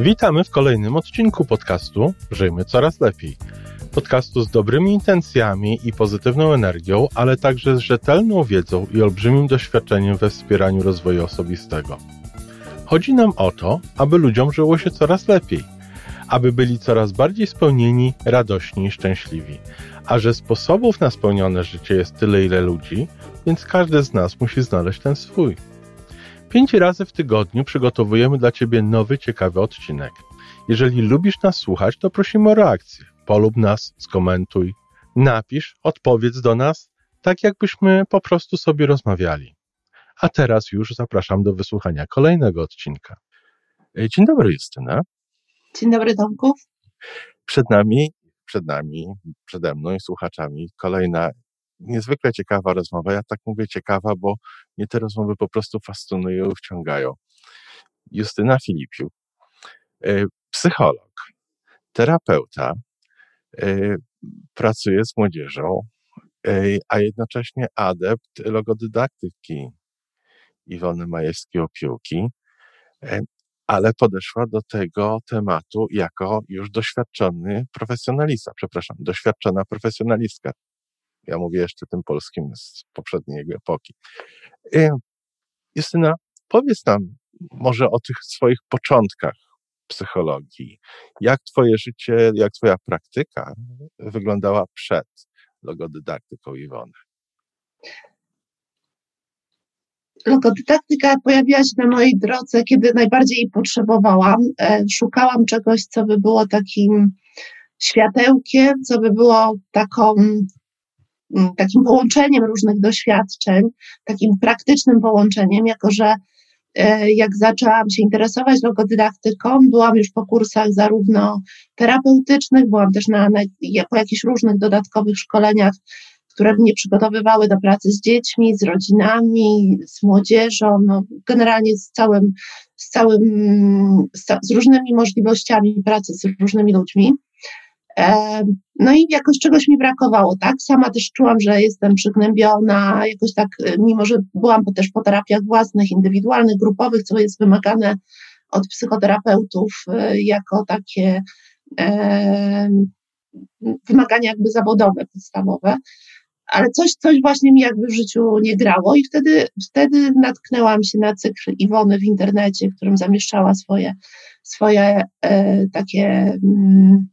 Witamy w kolejnym odcinku podcastu Żyjmy Coraz Lepiej. Podcastu z dobrymi intencjami i pozytywną energią, ale także z rzetelną wiedzą i olbrzymim doświadczeniem we wspieraniu rozwoju osobistego. Chodzi nam o to, aby ludziom żyło się coraz lepiej, aby byli coraz bardziej spełnieni, radośni i szczęśliwi. A że sposobów na spełnione życie jest tyle, ile ludzi, więc każdy z nas musi znaleźć ten swój. Pięć razy w tygodniu przygotowujemy dla Ciebie nowy, ciekawy odcinek. Jeżeli lubisz nas słuchać, to prosimy o reakcję. Polub nas, skomentuj, napisz, odpowiedz do nas, tak jakbyśmy po prostu sobie rozmawiali. A teraz już zapraszam do wysłuchania kolejnego odcinka. E, dzień dobry, Justyna. Dzień dobry, Tomku. Przed nami, przed nami, przede mną i słuchaczami kolejna niezwykle ciekawa rozmowa. Ja tak mówię ciekawa, bo mnie te rozmowy po prostu fascynują wciągają. Justyna Filipiu, e, psycholog, terapeuta, e, pracuje z młodzieżą, e, a jednocześnie adept logodydaktyki Iwony Majewskiej-Opiłki, ale podeszła do tego tematu jako już doświadczony profesjonalista, przepraszam, doświadczona profesjonalistka. Ja mówię jeszcze tym polskim z poprzedniej epoki. Justyna, powiedz nam może o tych swoich początkach psychologii. Jak twoje życie, jak twoja praktyka wyglądała przed logodydaktyką Iwony? Logodydaktyka pojawiła się na mojej drodze, kiedy najbardziej jej potrzebowałam. E, szukałam czegoś, co by było takim światełkiem, co by było taką takim połączeniem różnych doświadczeń, takim praktycznym połączeniem, jako że e, jak zaczęłam się interesować logodydaktyką, byłam już po kursach zarówno terapeutycznych, byłam też na, na, po jakichś różnych dodatkowych szkoleniach, które mnie przygotowywały do pracy z dziećmi, z rodzinami, z młodzieżą, no, generalnie z całym, z całym, z, z różnymi możliwościami pracy z różnymi ludźmi. No i jakoś czegoś mi brakowało, tak? Sama też czułam, że jestem przygnębiona, jakoś tak, e, mimo że byłam też po terapiach własnych, indywidualnych, grupowych, co jest wymagane od psychoterapeutów e, jako takie e, wymagania jakby zawodowe, podstawowe, ale coś, coś właśnie mi jakby w życiu nie grało i wtedy, wtedy natknęłam się na cykl Iwony w internecie, w którym zamieszczała swoje, swoje e, takie mm,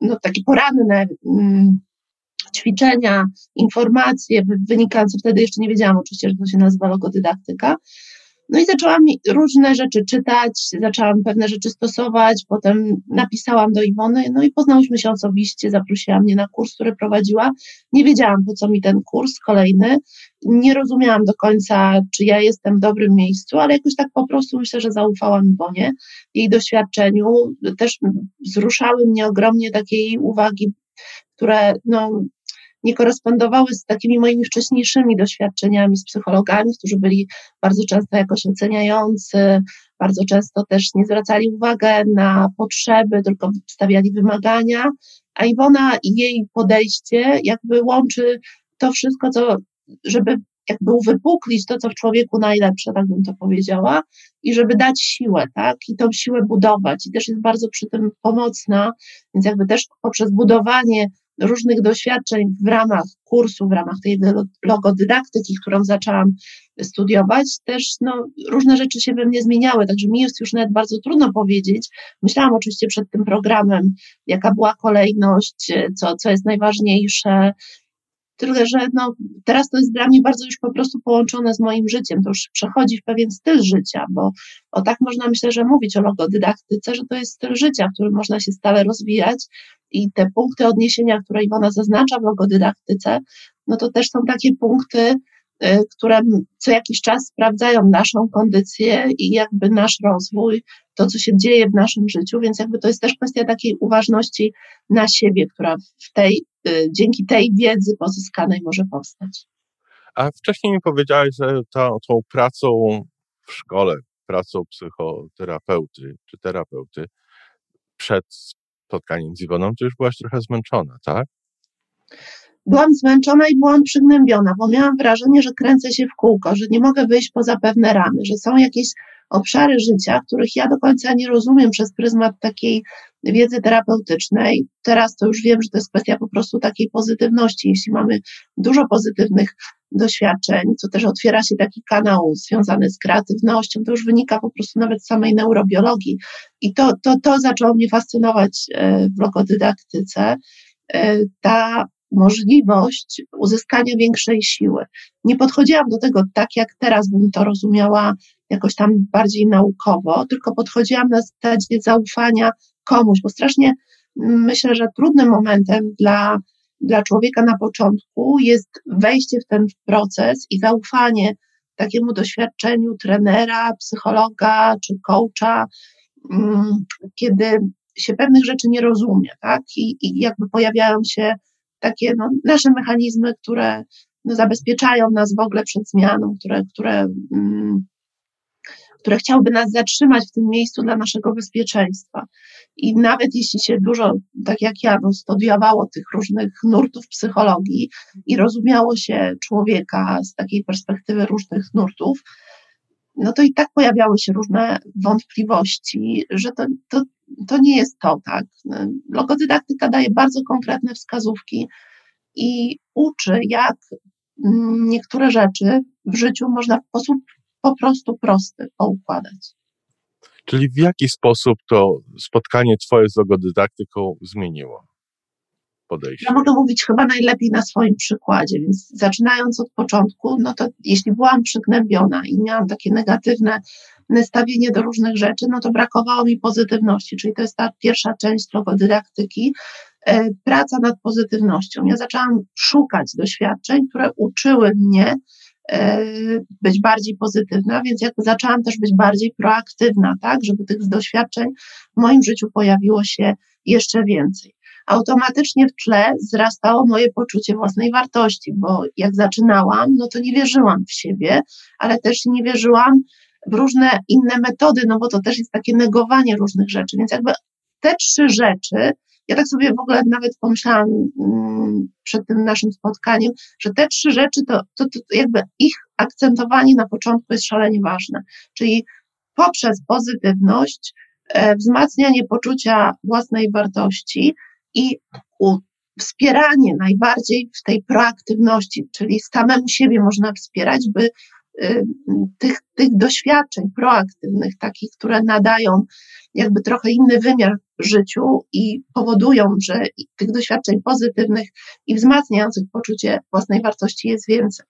no, takie poranne mm, ćwiczenia, informacje wynikające, wtedy jeszcze nie wiedziałam oczywiście, że to się nazywa logodydaktyka. No i zaczęłam różne rzeczy czytać, zaczęłam pewne rzeczy stosować, potem napisałam do Iwony, no i poznałyśmy się osobiście, zaprosiła mnie na kurs, który prowadziła. Nie wiedziałam, po co mi ten kurs kolejny, nie rozumiałam do końca, czy ja jestem w dobrym miejscu, ale jakoś tak po prostu myślę, że zaufałam Iwonie, jej doświadczeniu. Też wzruszały mnie ogromnie takiej uwagi, które no, nie korespondowały z takimi moimi wcześniejszymi doświadczeniami z psychologami, którzy byli bardzo często jakoś oceniający, bardzo często też nie zwracali uwagi na potrzeby, tylko stawiali wymagania, a Iwona i jej podejście jakby łączy to wszystko, co, żeby jakby uwypuklić to, co w człowieku najlepsze, tak bym to powiedziała, i żeby dać siłę, tak, i tą siłę budować, i też jest bardzo przy tym pomocna, więc jakby też poprzez budowanie różnych doświadczeń w ramach kursu, w ramach tej logodydaktyki, którą zaczęłam studiować, też no, różne rzeczy się we mnie zmieniały, także mi jest już nawet bardzo trudno powiedzieć. Myślałam oczywiście przed tym programem, jaka była kolejność, co, co jest najważniejsze, Tyle, że no, teraz to jest dla mnie bardzo już po prostu połączone z moim życiem. To już przechodzi w pewien styl życia, bo o tak można myślę, że mówić o logodydaktyce, że to jest styl życia, w którym można się stale rozwijać i te punkty odniesienia, które Iwona zaznacza w logodydaktyce, no to też są takie punkty, y, które co jakiś czas sprawdzają naszą kondycję i jakby nasz rozwój, to co się dzieje w naszym życiu, więc jakby to jest też kwestia takiej uważności na siebie, która w tej, dzięki tej wiedzy pozyskanej może powstać. A wcześniej mi powiedziałeś, że tą, tą pracą w szkole, pracą psychoterapeuty czy terapeuty przed spotkaniem z Iwoną, to już byłaś trochę zmęczona, tak? Byłam zmęczona i byłam przygnębiona, bo miałam wrażenie, że kręcę się w kółko, że nie mogę wyjść poza pewne ramy, że są jakieś obszary życia, których ja do końca nie rozumiem przez pryzmat takiej wiedzy terapeutycznej. Teraz to już wiem, że to jest kwestia po prostu takiej pozytywności. Jeśli mamy dużo pozytywnych doświadczeń, to też otwiera się taki kanał związany z kreatywnością, to już wynika po prostu nawet z samej neurobiologii. I to, to, to zaczęło mnie fascynować e, w logodydaktyce. E, ta możliwość uzyskania większej siły. Nie podchodziłam do tego tak, jak teraz bym to rozumiała jakoś tam bardziej naukowo, tylko podchodziłam na zasadzie zaufania komuś, bo strasznie mm, myślę, że trudnym momentem dla, dla człowieka na początku jest wejście w ten proces i zaufanie takiemu doświadczeniu trenera, psychologa czy coacha, mm, kiedy się pewnych rzeczy nie rozumie, tak? I, i jakby pojawiają się takie no, nasze mechanizmy, które no, zabezpieczają nas w ogóle przed zmianą, które, które, mm, które chciałyby nas zatrzymać w tym miejscu dla naszego bezpieczeństwa. I nawet jeśli się dużo, tak jak ja, no, studiowało tych różnych nurtów psychologii i rozumiało się człowieka z takiej perspektywy różnych nurtów, no to i tak pojawiały się różne wątpliwości, że to, to, to nie jest to, tak. Logodydaktyka daje bardzo konkretne wskazówki i uczy, jak niektóre rzeczy w życiu można w sposób po prostu prosty poukładać. Czyli w jaki sposób to spotkanie Twoje z logodydaktyką zmieniło? podejście? Ja mogę mówić chyba najlepiej na swoim przykładzie, więc zaczynając od początku, no to jeśli byłam przygnębiona i miałam takie negatywne nastawienie do różnych rzeczy, no to brakowało mi pozytywności, czyli to jest ta pierwsza część logodydaktyki, e, praca nad pozytywnością. Ja zaczęłam szukać doświadczeń, które uczyły mnie e, być bardziej pozytywna, więc jakby zaczęłam też być bardziej proaktywna, tak, żeby tych doświadczeń w moim życiu pojawiło się jeszcze więcej automatycznie w tle wzrastało moje poczucie własnej wartości, bo jak zaczynałam, no to nie wierzyłam w siebie, ale też nie wierzyłam różne inne metody, no bo to też jest takie negowanie różnych rzeczy, więc jakby te trzy rzeczy, ja tak sobie w ogóle nawet pomyślałam mm, przed tym naszym spotkaniem, że te trzy rzeczy, to, to, to jakby ich akcentowanie na początku jest szalenie ważne, czyli poprzez pozytywność, e, wzmacnianie poczucia własnej wartości, i wspieranie najbardziej w tej proaktywności, czyli samemu siebie można wspierać, by tych, tych doświadczeń proaktywnych, takich, które nadają jakby trochę inny wymiar życiu i powodują, że tych doświadczeń pozytywnych i wzmacniających poczucie własnej wartości jest więcej.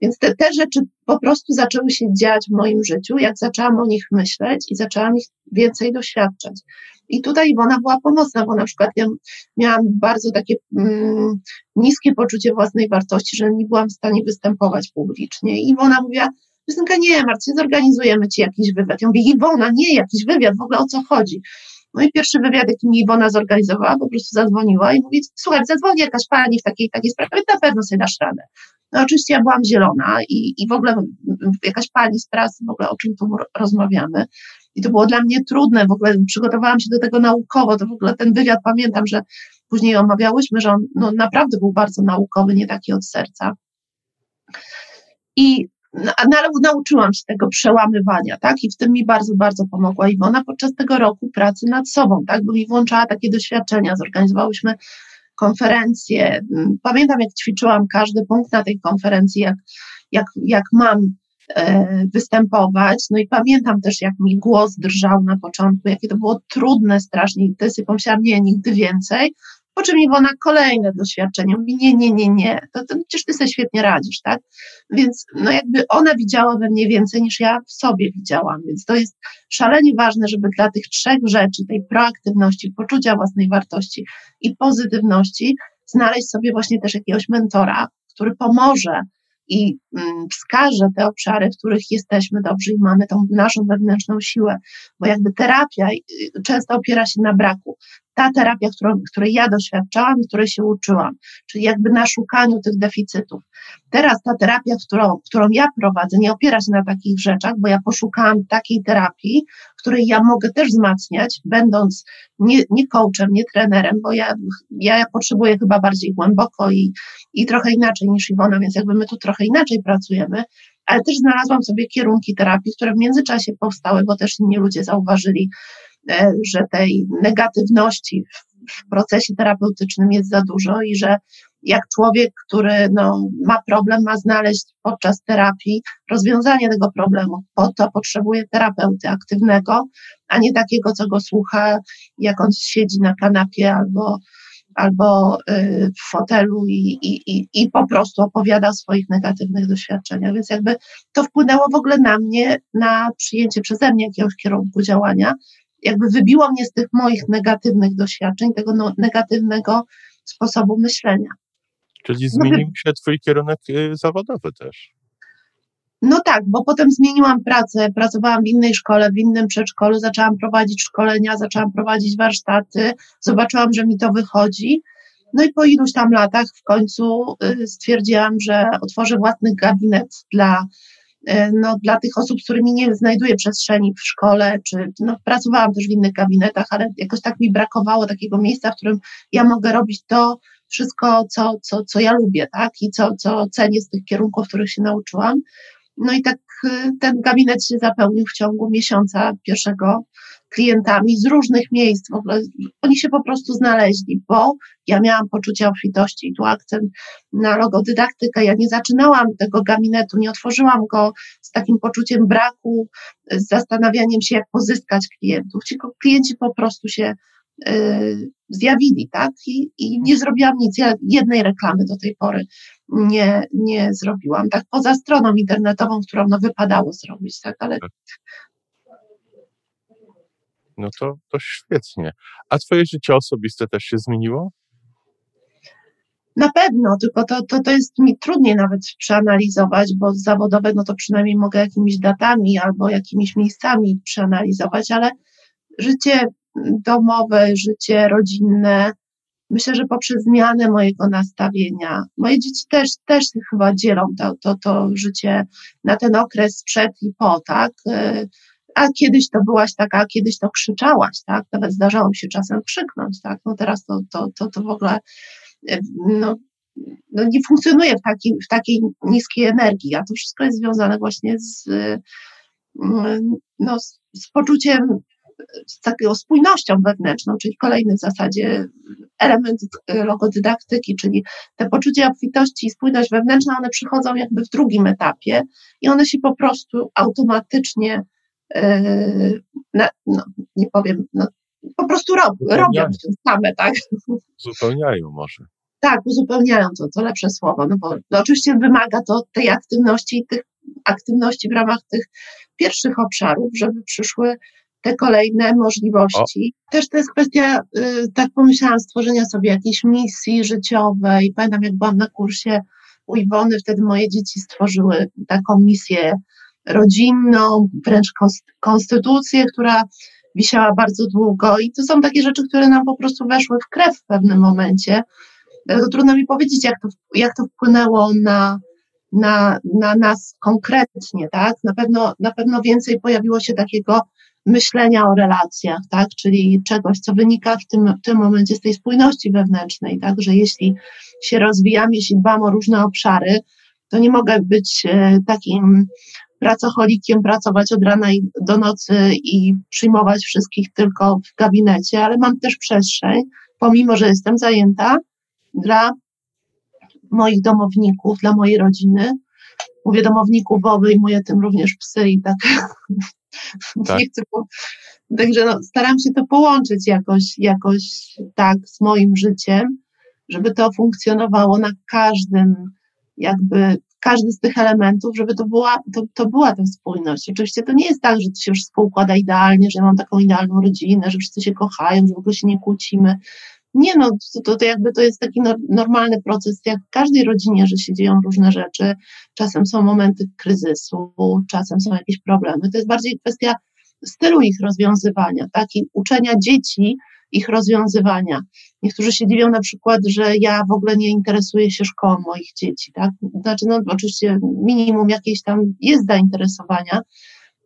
Więc te, te rzeczy po prostu zaczęły się dziać w moim życiu, jak zaczęłam o nich myśleć i zaczęłam ich więcej doświadczać. I tutaj Iwona była pomocna, bo na przykład ja miałam bardzo takie mm, niskie poczucie własnej wartości, że nie byłam w stanie występować publicznie. I Iwona mówiła, Justynka, nie martw zorganizujemy ci jakiś wywiad. Ja mówię, Iwona, nie, jakiś wywiad, w ogóle o co chodzi? No i pierwszy wywiad, jaki mi Iwona zorganizowała, po prostu zadzwoniła i mówi, słuchaj, zadzwoni jakaś pani w takiej, takiej sprawie, na pewno sobie dasz radę. No oczywiście ja byłam zielona i, i w ogóle jakaś pani z prasy, w ogóle o czym tu rozmawiamy. I to było dla mnie trudne, w ogóle przygotowałam się do tego naukowo, to w ogóle ten wywiad pamiętam, że później omawiałyśmy, że on no, naprawdę był bardzo naukowy, nie taki od serca. I no, ale nauczyłam się tego przełamywania, tak? I w tym mi bardzo, bardzo pomogła Iwona podczas tego roku pracy nad sobą, tak? Bo mi włączała takie doświadczenia. Zorganizowałyśmy konferencje. Pamiętam, jak ćwiczyłam każdy punkt na tej konferencji, jak, jak, jak mam występować. No i pamiętam też, jak mi głos drżał na początku, jakie to było trudne strasznie. I wtedy pomyślałam, nie, nigdy więcej. Po czym Iwona kolejne doświadczenie mówi, nie, nie, nie, nie, to, to przecież ty sobie świetnie radzisz, tak? Więc no jakby ona widziała we mnie więcej niż ja w sobie widziałam, więc to jest szalenie ważne, żeby dla tych trzech rzeczy, tej proaktywności, poczucia własnej wartości i pozytywności, znaleźć sobie właśnie też jakiegoś mentora, który pomoże i mm, wskaże te obszary, w których jesteśmy dobrzy i mamy tą naszą wewnętrzną siłę, bo jakby terapia y, często opiera się na braku ta terapia, którą, której ja doświadczałam i której się uczyłam, czyli jakby na szukaniu tych deficytów. Teraz ta terapia, którą, którą ja prowadzę, nie opiera się na takich rzeczach, bo ja poszukałam takiej terapii, której ja mogę też wzmacniać, będąc nie, nie coachem, nie trenerem, bo ja, ja potrzebuję chyba bardziej głęboko i, i trochę inaczej niż Iwona, więc jakby my tu trochę inaczej pracujemy, ale też znalazłam sobie kierunki terapii, które w międzyczasie powstały, bo też inni ludzie zauważyli, że tej negatywności w procesie terapeutycznym jest za dużo i że jak człowiek, który no, ma problem, ma znaleźć podczas terapii rozwiązanie tego problemu. Po to potrzebuje terapeuty aktywnego, a nie takiego, co go słucha, jak on siedzi na kanapie albo, albo y, w fotelu i, i, i po prostu opowiada o swoich negatywnych doświadczeniach. Więc jakby to wpłynęło w ogóle na mnie, na przyjęcie przeze mnie jakiegoś kierunku działania. Jakby wybiło mnie z tych moich negatywnych doświadczeń, tego no, negatywnego sposobu myślenia. Czyli zmienił się Twój kierunek y, zawodowy też. No tak, bo potem zmieniłam pracę, pracowałam w innej szkole, w innym przedszkolu, zaczęłam prowadzić szkolenia, zaczęłam prowadzić warsztaty, zobaczyłam, że mi to wychodzi. No i po iluś tam latach w końcu y, stwierdziłam, że otworzę własny gabinet dla, no, dla tych osób, z którymi nie znajduję przestrzeni w szkole, czy no, pracowałam też w innych gabinetach, ale jakoś tak mi brakowało takiego miejsca, w którym ja mogę robić to, wszystko, co, co, co ja lubię, tak? I co, co cenię z tych kierunków, których się nauczyłam. No i tak y, ten gabinet się zapełnił w ciągu miesiąca pierwszego klientami z różnych miejsc. W ogóle oni się po prostu znaleźli, bo ja miałam poczucie obfitości i tu akcent na logodydaktykę. Ja nie zaczynałam tego gabinetu, nie otworzyłam go z takim poczuciem braku, z zastanawianiem się, jak pozyskać klientów. Ci klienci po prostu się Y, zjawili, tak? I, I nie zrobiłam nic. Ja jednej reklamy do tej pory nie, nie zrobiłam. Tak, poza stroną internetową, którą no wypadało zrobić, tak, ale. No to, to świetnie. A Twoje życie osobiste też się zmieniło? Na pewno, tylko to, to, to jest mi trudniej nawet przeanalizować, bo zawodowe, no to przynajmniej mogę jakimiś datami albo jakimiś miejscami przeanalizować, ale życie domowe, życie rodzinne. Myślę, że poprzez zmianę mojego nastawienia, moje dzieci też, też chyba dzielą to, to, to życie na ten okres przed i po, tak? A kiedyś to byłaś taka, a kiedyś to krzyczałaś, tak? Nawet zdarzało mi się czasem krzyknąć, tak? No teraz to, to, to, to w ogóle, no, no nie funkcjonuje w, taki, w takiej niskiej energii, a to wszystko jest związane właśnie z, no, z, z poczuciem z taką spójnością wewnętrzną, czyli kolejny w zasadzie element logodydaktyki, czyli te poczucie obfitości i spójność wewnętrzna, one przychodzą jakby w drugim etapie i one się po prostu automatycznie, yy, no, nie powiem, no, po prostu rob, robią się same, tak? Uzupełniają może. Tak, uzupełniają to, to lepsze słowo, no bo no oczywiście wymaga to tej aktywności i tych aktywności w ramach tych pierwszych obszarów, żeby przyszły te kolejne możliwości. O. Też to jest kwestia, y, tak pomyślałam, stworzenia sobie jakiejś misji życiowej. Pamiętam, jak byłam na kursie u Iwony, wtedy moje dzieci stworzyły taką misję rodzinną, wręcz konstytucję, która wisiała bardzo długo i to są takie rzeczy, które nam po prostu weszły w krew w pewnym momencie. Dlatego trudno mi powiedzieć, jak to, jak to wpłynęło na, na, na nas konkretnie, tak? Na pewno, na pewno więcej pojawiło się takiego myślenia o relacjach, tak, czyli czegoś, co wynika w tym, w tym momencie z tej spójności wewnętrznej, tak, że jeśli się rozwijam, jeśli dbam o różne obszary, to nie mogę być e, takim pracocholikiem, pracować od rana do nocy i przyjmować wszystkich tylko w gabinecie, ale mam też przestrzeń, pomimo, że jestem zajęta, dla moich domowników, dla mojej rodziny. Mówię domowników, bo obejmuję tym również psy i tak Tak. Nie chcę. Także no, staram się to połączyć jakoś, jakoś tak z moim życiem, żeby to funkcjonowało na każdym, jakby każdy z tych elementów, żeby to była, to, to była ta spójność. Oczywiście to nie jest tak, że to się wszystko układa idealnie, że ja mam taką idealną rodzinę, że wszyscy się kochają, że w ogóle się nie kłócimy. Nie no, to, to jakby to jest taki normalny proces, jak w każdej rodzinie, że się dzieją różne rzeczy. Czasem są momenty kryzysu, czasem są jakieś problemy. To jest bardziej kwestia stylu ich rozwiązywania, tak? I uczenia dzieci rozwiązywania. Niektórzy się dziwią na przykład, że ja w ogóle nie interesuję się szkołą moich dzieci, tak? Znaczy, no oczywiście minimum jakieś tam jest zainteresowania,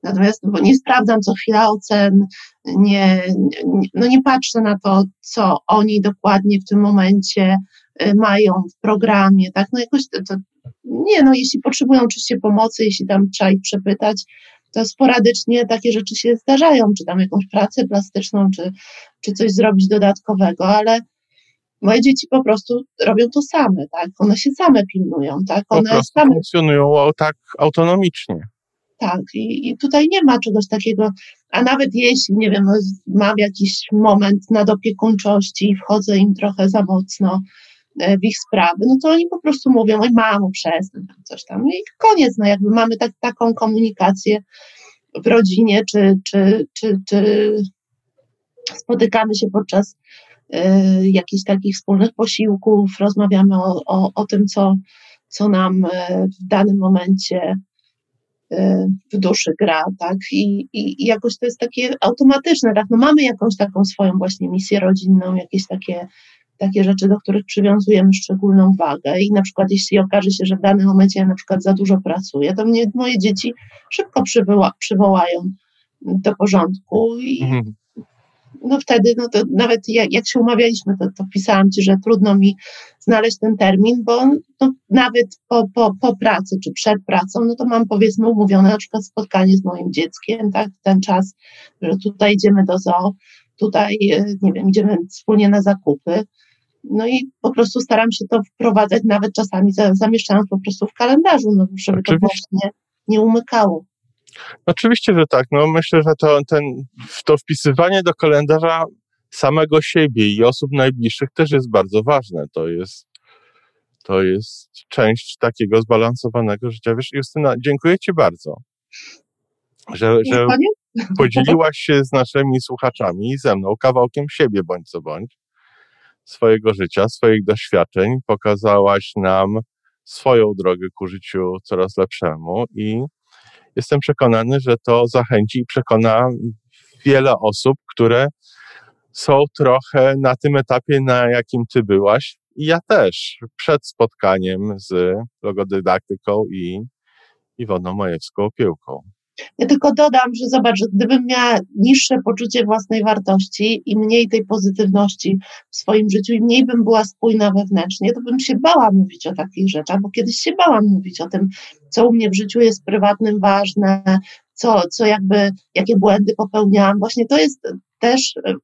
Natomiast bo nie sprawdzam co chwila ocen, nie, no nie patrzę na to, co oni dokładnie w tym momencie y, mają w programie, tak? No jakoś to, to Nie, no jeśli potrzebują oczywiście pomocy, jeśli tam trzeba ich przepytać, to sporadycznie takie rzeczy się zdarzają, czy tam jakąś pracę plastyczną, czy, czy coś zrobić dodatkowego, ale moje dzieci po prostu robią to same, tak? One się same pilnują, tak? One po prostu same funkcjonują tak autonomicznie. tak, i, i tutaj nie ma czegoś takiego, a nawet jeśli, nie wiem, mam jakiś moment nadopiekuńczości i wchodzę im trochę za mocno w ich sprawy, no to oni po prostu mówią, oj mamo, przestań, coś tam. I koniec, no jakby mamy tak, taką komunikację w rodzinie, czy, czy, czy, czy spotykamy się podczas y, jakichś takich wspólnych posiłków, rozmawiamy o, o, o tym, co, co nam y, w danym momencie w duszy gra, tak? I, i, I jakoś to jest takie automatyczne, tak? No mamy jakąś taką swoją właśnie misję rodzinną, jakieś takie, takie rzeczy, do których przywiązujemy szczególną wagę i na przykład jeśli okaże się, że w danym momencie ja na przykład za dużo pracuję, to mnie moje dzieci szybko przywoła, przywołają do porządku i, Mhm. no wtedy, no to nawet jak, jak się umawialiśmy, to, to pisałam ci, że trudno mi znaleźć ten termin, bo no, nawet po, po, po pracy czy przed pracą, no to mam powiedzmy umówione na przykład spotkanie z moim dzieckiem, tak, ten czas, że tutaj idziemy do zoo, tutaj, e, nie wiem, idziemy wspólnie na zakupy. No i po prostu staram się to wprowadzać, nawet czasami za, zamieszczając po prostu w kalendarzu, no, żeby to Oczywiście. właśnie nie umykało. Oczywiście, że tak. No myślę, że to, ten, to wpisywanie do kalendarza samego siebie i osób najbliższych też jest bardzo ważne. To jest, to jest część takiego zbalansowanego życia. Wiesz, Justyna, dziękuję Ci bardzo, że, że podzieliłaś się z naszymi słuchaczami i ze mną kawałkiem siebie bądź co bądź, swojego życia, swoich doświadczeń. Pokazałaś nam swoją drogę ku życiu coraz lepszemu i jestem przekonany, że to zachęci i przekona wiele osób, które są trochę na tym etapie, na jakim ty byłaś. I ja też przed spotkaniem z logodydaktyką i Iwoną Majewską Opiełką. Ja tylko dodam, że zobacz, że gdybym miała niższe poczucie własnej wartości i mniej tej pozytywności w swoim życiu i mniej bym była spójna wewnętrznie, to bym się bała mówić o takich rzeczach, bo kiedyś się bałam mówić o tym, co u mnie w życiu jest prywatnym ważne, co, co jakby, jakie błędy popełniałam. Właśnie to jest też e,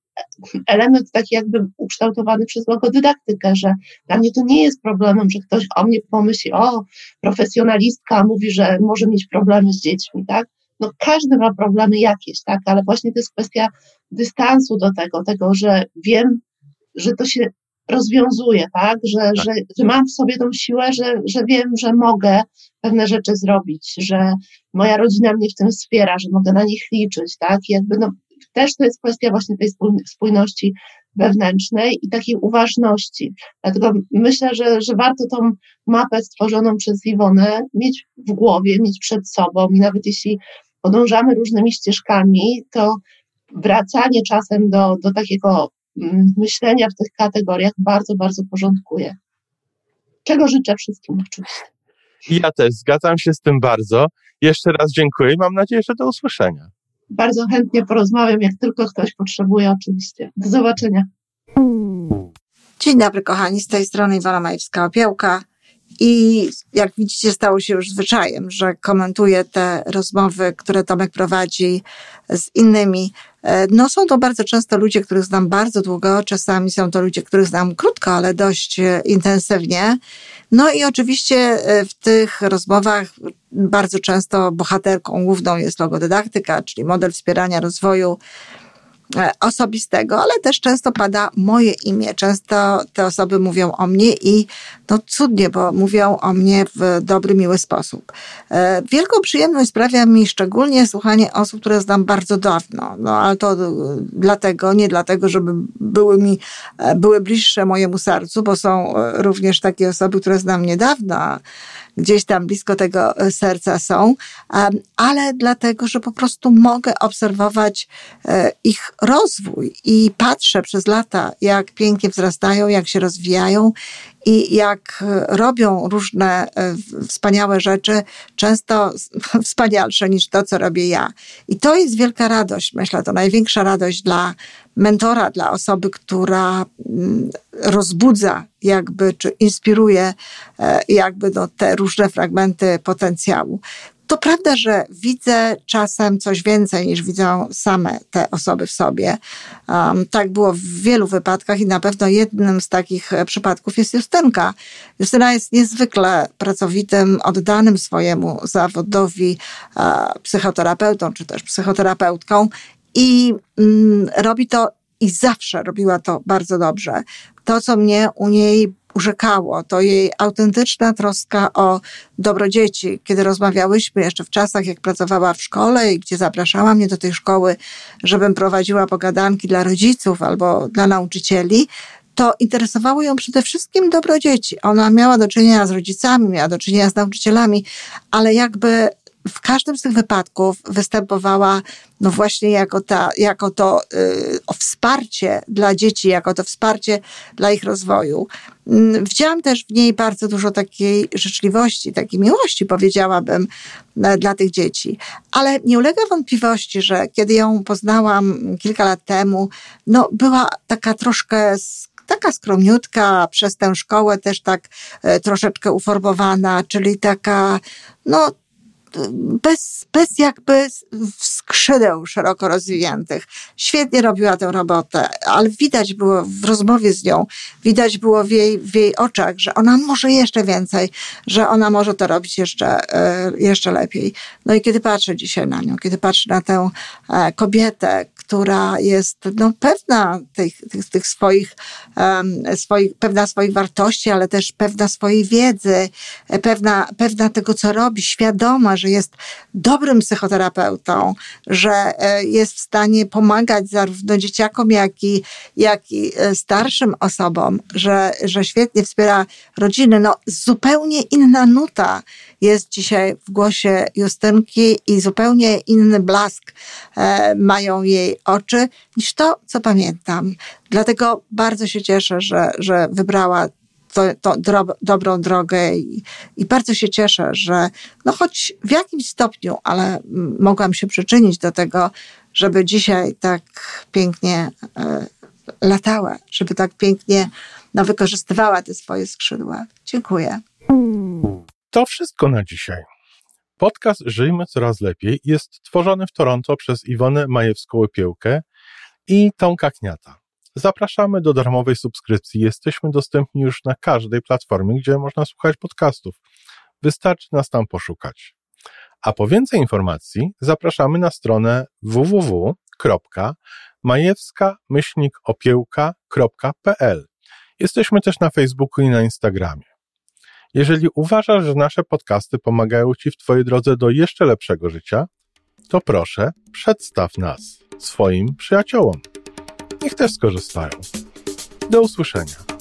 element taki jakby ukształtowany przez logodydaktykę, że dla mnie to nie jest problemem, że ktoś o mnie pomyśli, o, profesjonalistka mówi, że może mieć problemy z dziećmi, tak? No każdy ma problemy jakieś, tak? Ale właśnie to jest kwestia dystansu do tego, tego, że wiem, że to się rozwiązuje, tak? Że, że, że mam w sobie tą siłę, że, że wiem, że mogę pewne rzeczy zrobić, że moja rodzina mnie w tym wspiera, że mogę na nich liczyć, tak? I jakby no, też to jest kwestia właśnie tej spój- spójności wewnętrznej i takiej uważności. Dlatego myślę, że, że warto tą mapę stworzoną przez Iwonę mieć w głowie, mieć przed sobą i nawet jeśli podążamy różnymi ścieżkami, to wracanie czasem do, do takiego mm, myślenia w tych kategoriach bardzo, bardzo porządkuje. Czego życzę wszystkim oczywiście. Ja też zgadzam się z tym bardzo. Jeszcze raz dziękuję i mam nadzieję, że do usłyszenia. Bardzo chętnie porozmawiam, jak tylko ktoś potrzebuje, oczywiście. Do zobaczenia. Dzień dobry, kochani, z tej strony Iwona Majewska-Opiełka. I jak widzicie, stało się już zwyczajem, że komentuję te rozmowy, które Tomek prowadzi z innymi. E, No, są to bardzo często ludzie, których znam bardzo długo, czasami są to ludzie, których znam krótko, ale dość e, intensywnie. No i oczywiście e, w tych rozmowach bardzo często bohaterką główną jest logodydaktyka, czyli model wspierania rozwoju osobistego, ale też często pada moje imię. Często te osoby mówią o mnie i no cudnie, bo mówią o mnie w dobry, miły sposób. E, Wielką przyjemność sprawia mi szczególnie słuchanie osób, które znam bardzo dawno. No ale to e, dlatego, nie dlatego, żeby były mi, e, były bliższe mojemu sercu, bo są e, również takie osoby, które znam niedawno, gdzieś tam blisko tego e, serca są, ale dlatego, że po prostu mogę obserwować e, ich rozwój i patrzę przez lata, jak pięknie wzrastają, jak się rozwijają i jak robią różne e, wspaniałe rzeczy, często wspanialsze niż to, co robię ja. I to jest wielka radość, myślę, to największa radość dla mentora, dla osoby, która mm, rozbudza jakby, czy inspiruje e, jakby no, te różne fragmenty potencjału. To prawda, że widzę czasem coś więcej niż widzą same te osoby w sobie. Um, tak było w wielu wypadkach i na pewno jednym z takich e, przypadków jest Justynka. Justyna jest niezwykle pracowitym, oddanym swojemu zawodowi uh, psychoterapeutą czy też psychoterapeutką i mm, robi to i zawsze robiła to bardzo dobrze. To, co mnie u niej urzekało, to jej autentyczna troska o dobro dzieci. Kiedy rozmawiałyśmy jeszcze w czasach, jak pracowała w szkole i gdzie zapraszała mnie do tej szkoły, żebym prowadziła pogadanki dla rodziców albo dla nauczycieli, to interesowało ją przede wszystkim dobro dzieci. Ona miała do czynienia z rodzicami, miała do czynienia z nauczycielami, ale jakby w każdym z tych wypadków występowała no właśnie jako, ta, jako to y, wsparcie dla dzieci, jako to wsparcie dla ich rozwoju. Y, widziałam też w niej bardzo dużo takiej życzliwości, takiej miłości, powiedziałabym, y, dla tych dzieci. Ale nie ulega wątpliwości, że kiedy ją poznałam kilka lat temu, no była taka troszkę taka skromniutka, przez tę szkołę też tak e, troszeczkę uformowana, czyli taka, no bez, bez jakby skrzydeł szeroko rozwiniętych. Świetnie robiła tę robotę, ale widać było w rozmowie z nią, widać było w jej, w jej oczach, że ona może jeszcze więcej, że ona może to robić jeszcze, e, jeszcze lepiej. No i kiedy patrzę dzisiaj na nią, kiedy patrzę na tę e, kobietę, która jest no, pewna tych, tych, tych swoich, um, swoich, pewna swoich wartości, ale też pewna swojej wiedzy, pewna, pewna tego, co robi, świadoma, że jest dobrym psychoterapeutą, że e, jest w stanie pomagać zarówno dzieciakom, jak i, jak i e, starszym osobom, że, że świetnie wspiera rodziny. No, zupełnie inna nuta jest dzisiaj w głosie Justynki i zupełnie inny blask e, mają jej oczy niż to, co pamiętam. Dlatego bardzo się cieszę, że, że wybrała to, to dobrą drogę i, i, bardzo się cieszę, że no choć w jakimś stopniu, ale mogłam się przyczynić do tego, żeby dzisiaj tak pięknie e, latała, żeby tak pięknie no, wykorzystywała te swoje skrzydła. Dziękuję. To wszystko na dzisiaj. Podcast Żyjmy Coraz Lepiej jest tworzony w Toronto przez Iwonę Majewską-Opiełkę i Tomka Kniata. Zapraszamy do darmowej subskrypcji. Jesteśmy dostępni już na każdej platformie, gdzie można słuchać podcastów. Wystarczy nas tam poszukać. A po więcej informacji zapraszamy na stronę www.majewska-opiełka.pl. Jesteśmy też na Facebooku i na Instagramie. Jeżeli uważasz, że nasze podcasty pomagają Ci w Twojej drodze do jeszcze lepszego życia, to proszę, przedstaw nas swoim przyjaciołom. Niech też skorzystają. Do usłyszenia.